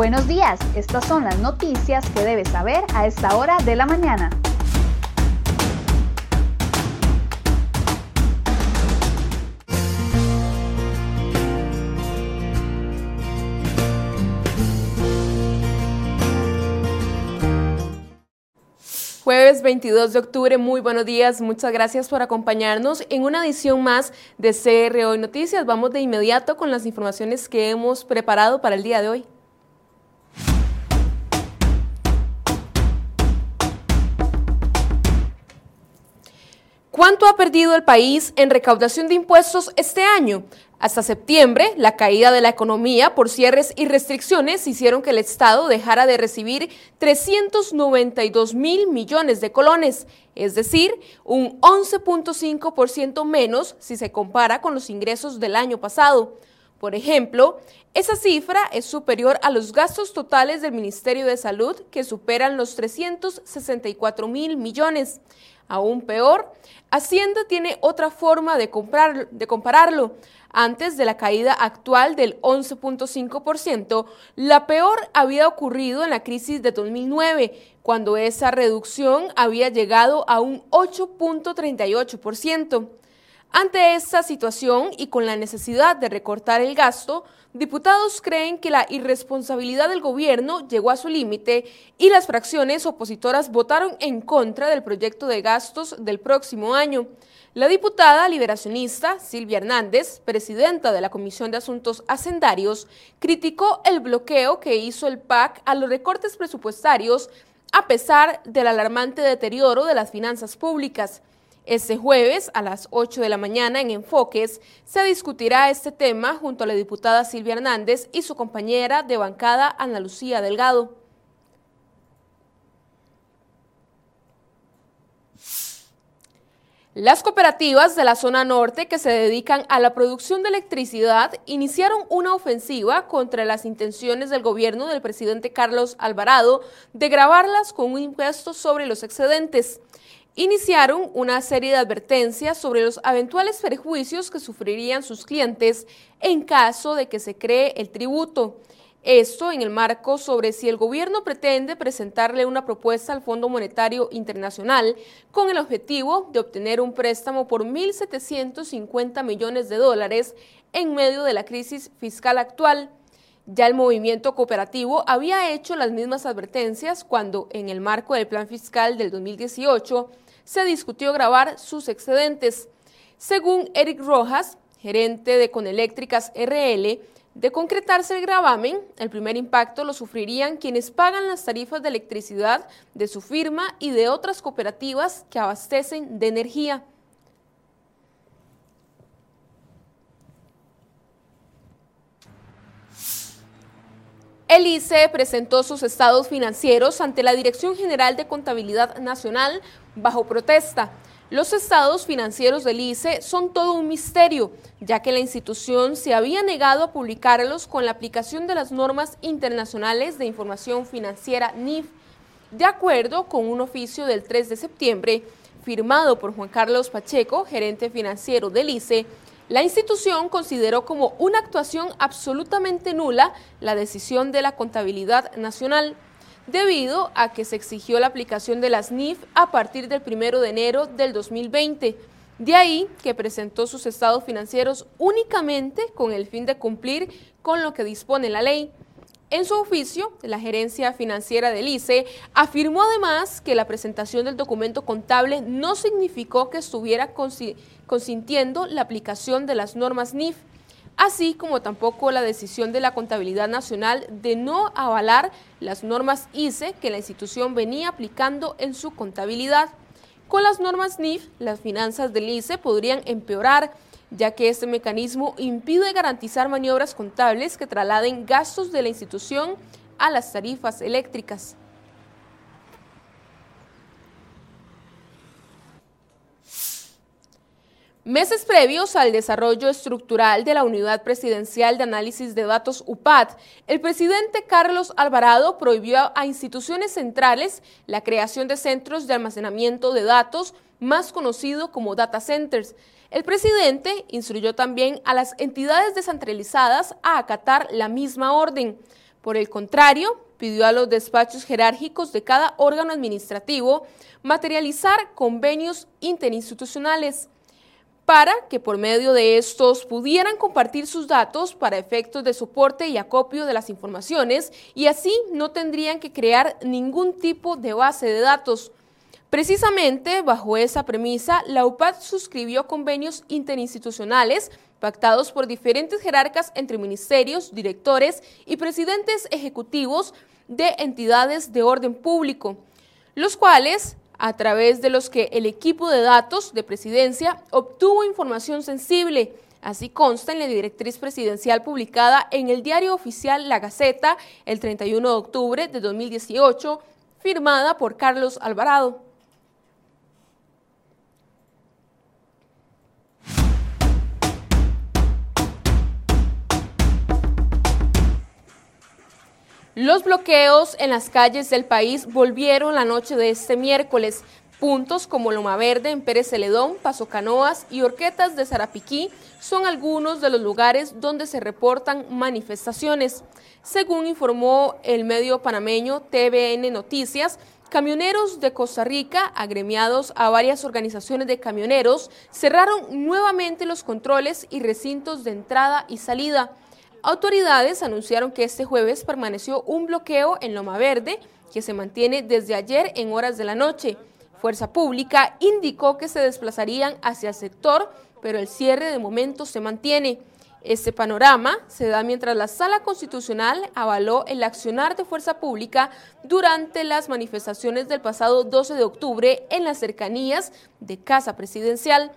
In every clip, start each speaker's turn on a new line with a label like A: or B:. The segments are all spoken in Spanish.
A: Buenos días, estas son las noticias que debes saber a esta hora de la mañana.
B: Jueves 22 de octubre, muy buenos días, muchas gracias por acompañarnos en una edición más de CR Noticias. Vamos de inmediato con las informaciones que hemos preparado para el día de hoy. ¿Cuánto ha perdido el país en recaudación de impuestos este año? Hasta septiembre, la caída de la economía por cierres y restricciones hicieron que el Estado dejara de recibir 392 mil millones de colones, es decir, un 11.5% menos si se compara con los ingresos del año pasado. Por ejemplo, esa cifra es superior a los gastos totales del Ministerio de Salud, que superan los 364 mil millones. Aún peor, Hacienda tiene otra forma de, comprar, de compararlo. Antes de la caída actual del 11.5%, la peor había ocurrido en la crisis de 2009, cuando esa reducción había llegado a un 8.38%. Ante esta situación y con la necesidad de recortar el gasto, diputados creen que la irresponsabilidad del gobierno llegó a su límite y las fracciones opositoras votaron en contra del proyecto de gastos del próximo año. La diputada liberacionista Silvia Hernández, presidenta de la Comisión de Asuntos Hacendarios, criticó el bloqueo que hizo el PAC a los recortes presupuestarios a pesar del alarmante deterioro de las finanzas públicas. Este jueves a las 8 de la mañana en Enfoques se discutirá este tema junto a la diputada Silvia Hernández y su compañera de bancada Ana Lucía Delgado. Las cooperativas de la zona norte que se dedican a la producción de electricidad iniciaron una ofensiva contra las intenciones del gobierno del presidente Carlos Alvarado de grabarlas con un impuesto sobre los excedentes iniciaron una serie de advertencias sobre los eventuales perjuicios que sufrirían sus clientes en caso de que se cree el tributo. Esto en el marco sobre si el gobierno pretende presentarle una propuesta al Fondo Monetario Internacional con el objetivo de obtener un préstamo por 1.750 millones de dólares en medio de la crisis fiscal actual. Ya el movimiento cooperativo había hecho las mismas advertencias cuando, en el marco del plan fiscal del 2018, se discutió grabar sus excedentes. Según Eric Rojas, gerente de Coneléctricas RL, de concretarse el gravamen, el primer impacto lo sufrirían quienes pagan las tarifas de electricidad de su firma y de otras cooperativas que abastecen de energía. El ICE presentó sus estados financieros ante la Dirección General de Contabilidad Nacional bajo protesta. Los estados financieros del ICE son todo un misterio, ya que la institución se había negado a publicarlos con la aplicación de las normas internacionales de información financiera NIF. De acuerdo con un oficio del 3 de septiembre, firmado por Juan Carlos Pacheco, gerente financiero del ICE, la institución consideró como una actuación absolutamente nula la decisión de la contabilidad nacional, debido a que se exigió la aplicación de las NIF a partir del 1 de enero del 2020. De ahí que presentó sus estados financieros únicamente con el fin de cumplir con lo que dispone la ley. En su oficio, la gerencia financiera del ICE afirmó además que la presentación del documento contable no significó que estuviera consintiendo la aplicación de las normas NIF, así como tampoco la decisión de la Contabilidad Nacional de no avalar las normas ICE que la institución venía aplicando en su contabilidad. Con las normas NIF, las finanzas del ICE podrían empeorar ya que este mecanismo impide garantizar maniobras contables que trasladen gastos de la institución a las tarifas eléctricas. Meses previos al desarrollo estructural de la Unidad Presidencial de Análisis de Datos UPAD, el presidente Carlos Alvarado prohibió a instituciones centrales la creación de centros de almacenamiento de datos, más conocido como data centers, el presidente instruyó también a las entidades descentralizadas a acatar la misma orden. Por el contrario, pidió a los despachos jerárquicos de cada órgano administrativo materializar convenios interinstitucionales para que por medio de estos pudieran compartir sus datos para efectos de soporte y acopio de las informaciones y así no tendrían que crear ningún tipo de base de datos. Precisamente bajo esa premisa, la UPAD suscribió convenios interinstitucionales pactados por diferentes jerarcas entre ministerios, directores y presidentes ejecutivos de entidades de orden público, los cuales a través de los que el equipo de datos de presidencia obtuvo información sensible. Así consta en la directriz presidencial publicada en el diario oficial La Gaceta el 31 de octubre de 2018, firmada por Carlos Alvarado. Los bloqueos en las calles del país volvieron la noche de este miércoles. Puntos como Loma Verde en Pérez Celedón, Paso Canoas y Orquetas de Zarapiquí son algunos de los lugares donde se reportan manifestaciones. Según informó el medio panameño TVN Noticias, camioneros de Costa Rica, agremiados a varias organizaciones de camioneros, cerraron nuevamente los controles y recintos de entrada y salida. Autoridades anunciaron que este jueves permaneció un bloqueo en Loma Verde que se mantiene desde ayer en horas de la noche. Fuerza Pública indicó que se desplazarían hacia el sector, pero el cierre de momento se mantiene. Este panorama se da mientras la Sala Constitucional avaló el accionar de Fuerza Pública durante las manifestaciones del pasado 12 de octubre en las cercanías de Casa Presidencial.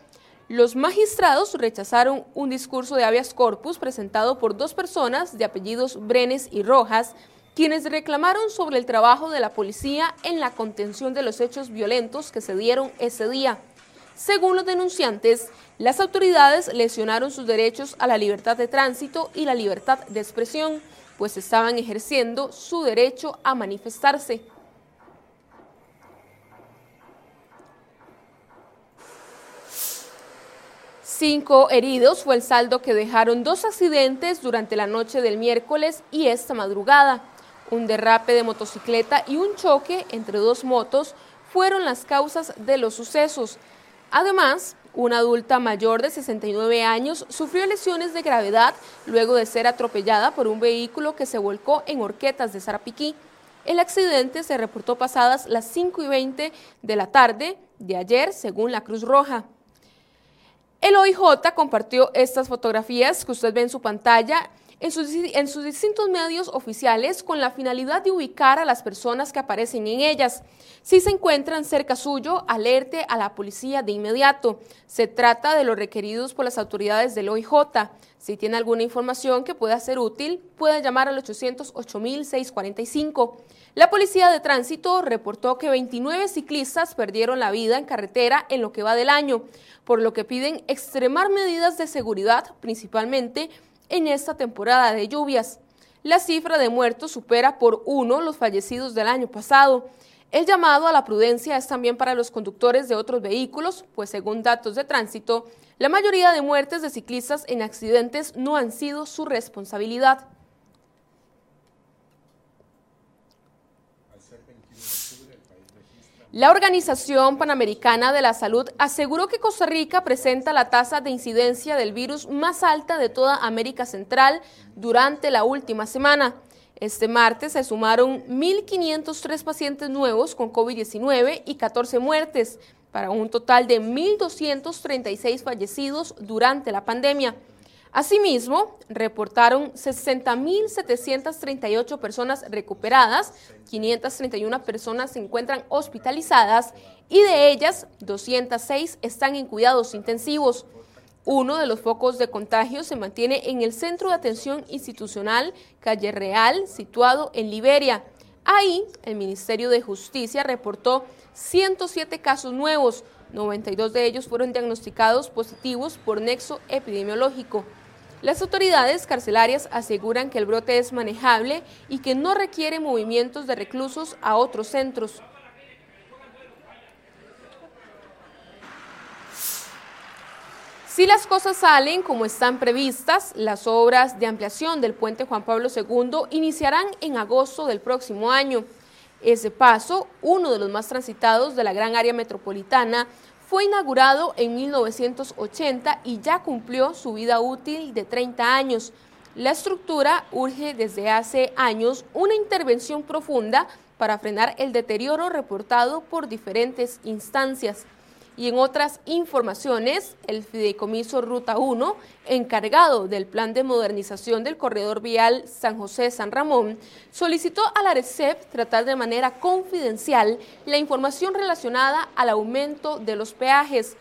B: Los magistrados rechazaron un discurso de habeas corpus presentado por dos personas de apellidos Brenes y Rojas, quienes reclamaron sobre el trabajo de la policía en la contención de los hechos violentos que se dieron ese día. Según los denunciantes, las autoridades lesionaron sus derechos a la libertad de tránsito y la libertad de expresión, pues estaban ejerciendo su derecho a manifestarse. Cinco heridos fue el saldo que dejaron dos accidentes durante la noche del miércoles y esta madrugada. Un derrape de motocicleta y un choque entre dos motos fueron las causas de los sucesos. Además, una adulta mayor de 69 años sufrió lesiones de gravedad luego de ser atropellada por un vehículo que se volcó en Horquetas de Zarapiquí. El accidente se reportó pasadas las 5 y 20 de la tarde de ayer, según la Cruz Roja. El OIJ compartió estas fotografías que usted ve en su pantalla en sus, distintos medios oficiales con la finalidad de ubicar a las personas que aparecen en ellas. Si se encuentran cerca suyo, alerte a la policía de inmediato. Se trata de los requeridos por las autoridades del OIJ. Si tiene alguna información que pueda ser útil, puede llamar al 808-645. La Policía de Tránsito reportó que 29 ciclistas perdieron la vida en carretera en lo que va del año, por lo que piden extremar medidas de seguridad, principalmente en esta temporada de lluvias. La cifra de muertos supera por uno los fallecidos del año pasado. El llamado a la prudencia es también para los conductores de otros vehículos, pues según datos de tránsito, la mayoría de muertes de ciclistas en accidentes no han sido su responsabilidad. La Organización Panamericana de la Salud aseguró que Costa Rica presenta la tasa de incidencia del virus más alta de toda América Central durante la última semana. Este martes se sumaron 1.503 pacientes nuevos con COVID-19 y 14 muertes, para un total de 1.236 fallecidos durante la pandemia. Asimismo, reportaron 60.738 personas recuperadas, 531 personas se encuentran hospitalizadas y de ellas 206 están en cuidados intensivos. Uno de los focos de contagio se mantiene en el Centro de Atención Institucional Calle Real, situado en Liberia. Ahí, el Ministerio de Justicia reportó 107 casos nuevos, 92 de ellos fueron diagnosticados positivos por nexo epidemiológico. Las autoridades carcelarias aseguran que el brote es manejable y que no requiere movimientos de reclusos a otros centros. Si las cosas salen como están previstas, las obras de ampliación del puente Juan Pablo II iniciarán en agosto del próximo año. Ese paso, uno de los más transitados de la gran área metropolitana, fue inaugurado en 1980 y ya cumplió su vida útil de 30 años. La estructura urge desde hace años una intervención profunda para frenar el deterioro reportado por diferentes instancias. Y en otras informaciones, el Fideicomiso Ruta 1, encargado del plan de modernización del corredor vial San José-San Ramón, solicitó a la RECEP tratar de manera confidencial la información relacionada al aumento de los peajes.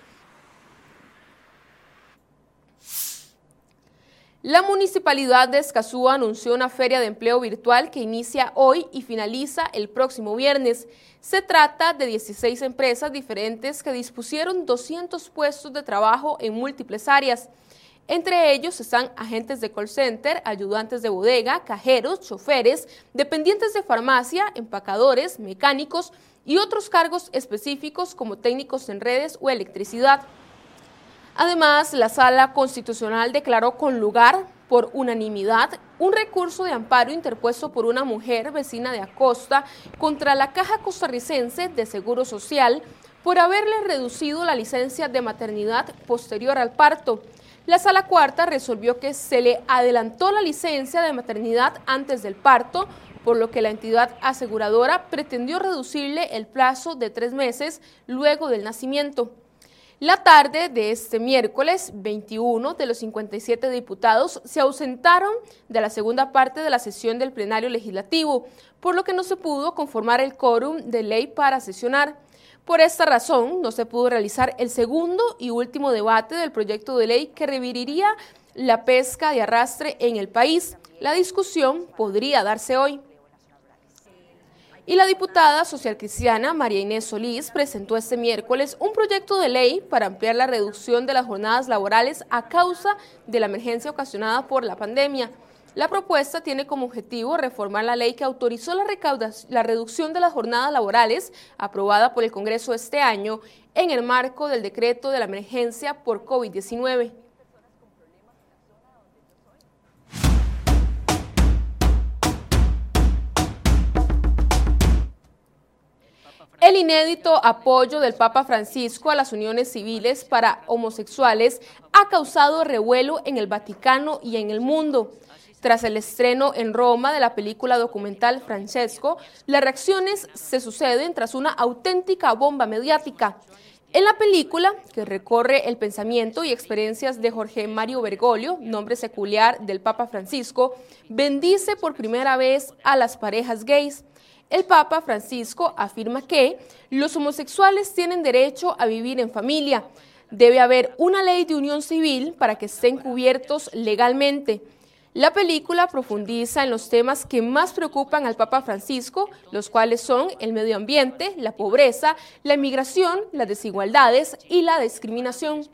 B: La Municipalidad de Escazú anunció una feria de empleo virtual que inicia hoy y finaliza el próximo viernes. Se trata de 16 empresas diferentes que dispusieron 200 puestos de trabajo en múltiples áreas. Entre ellos están agentes de call center, ayudantes de bodega, cajeros, choferes, dependientes de farmacia, empacadores, mecánicos y otros cargos específicos como técnicos en redes o electricidad. Además, la Sala Constitucional declaró con lugar por unanimidad un recurso de amparo interpuesto por una mujer vecina de Acosta contra la Caja Costarricense de Seguro Social por haberle reducido la licencia de maternidad posterior al parto. La Sala Cuarta resolvió que se le adelantó la licencia de maternidad antes del parto, por lo que la entidad aseguradora pretendió reducirle el plazo de tres meses luego del nacimiento. La tarde de este miércoles, 21 de los 57 diputados se ausentaron de la segunda parte de la sesión del plenario legislativo, por lo que no se pudo conformar el quórum de ley para sesionar. Por esta razón, no se pudo realizar el segundo y último debate del proyecto de ley que reviviría la pesca de arrastre en el país. La discusión podría darse hoy. Y la diputada social cristiana María Inés Solís presentó este miércoles un proyecto de ley para ampliar la reducción de las jornadas laborales a causa de la emergencia ocasionada por la pandemia. La propuesta tiene como objetivo reformar la ley que autorizó la, la reducción de las jornadas laborales aprobada por el Congreso este año en el marco del decreto de la emergencia por COVID-19. El inédito apoyo del Papa Francisco a las uniones civiles para homosexuales ha causado revuelo en el Vaticano y en el mundo. Tras el estreno en Roma de la película documental Francesco, las reacciones se suceden tras una auténtica bomba mediática. En la película, que recorre el pensamiento y experiencias de Jorge Mario Bergoglio, nombre secular del Papa Francisco, bendice por primera vez a las parejas gays. El Papa Francisco afirma que los homosexuales tienen derecho a vivir en familia. Debe haber una ley de unión civil para que estén cubiertos legalmente. La película profundiza en los temas que más preocupan al Papa Francisco, los cuales son el medio ambiente, la pobreza, la inmigración, las desigualdades y la discriminación.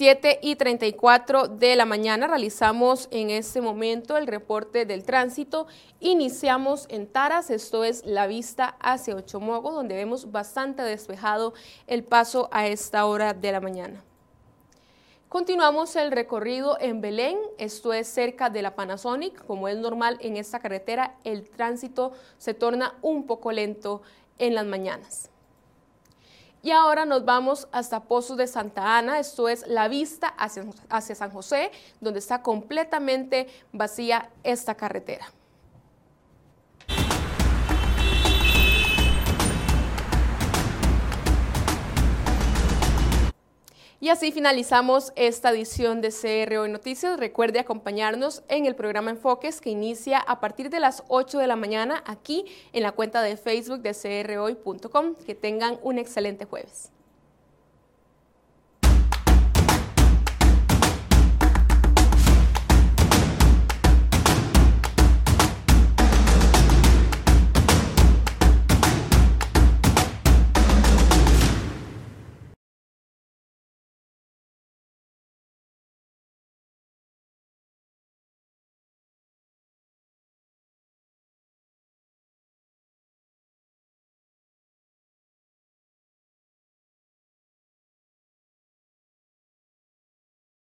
B: 7 y 34 de la mañana realizamos en este momento el reporte del tránsito. Iniciamos en Taras, esto es la vista hacia Ochomogo, donde vemos bastante despejado el paso a esta hora de la mañana. Continuamos el recorrido en Belén, esto es cerca de la Panasonic. Como es normal en esta carretera, el tránsito se torna un poco lento en las mañanas. Y ahora nos vamos hasta Pozos de Santa Ana, esto es la vista hacia, hacia San José, donde está completamente vacía esta carretera. Y así finalizamos esta edición de CR Hoy Noticias. Recuerde acompañarnos en el programa Enfoques que inicia a partir de las 8 de la mañana aquí en la cuenta de Facebook de crhoy.com. Que tengan un excelente jueves.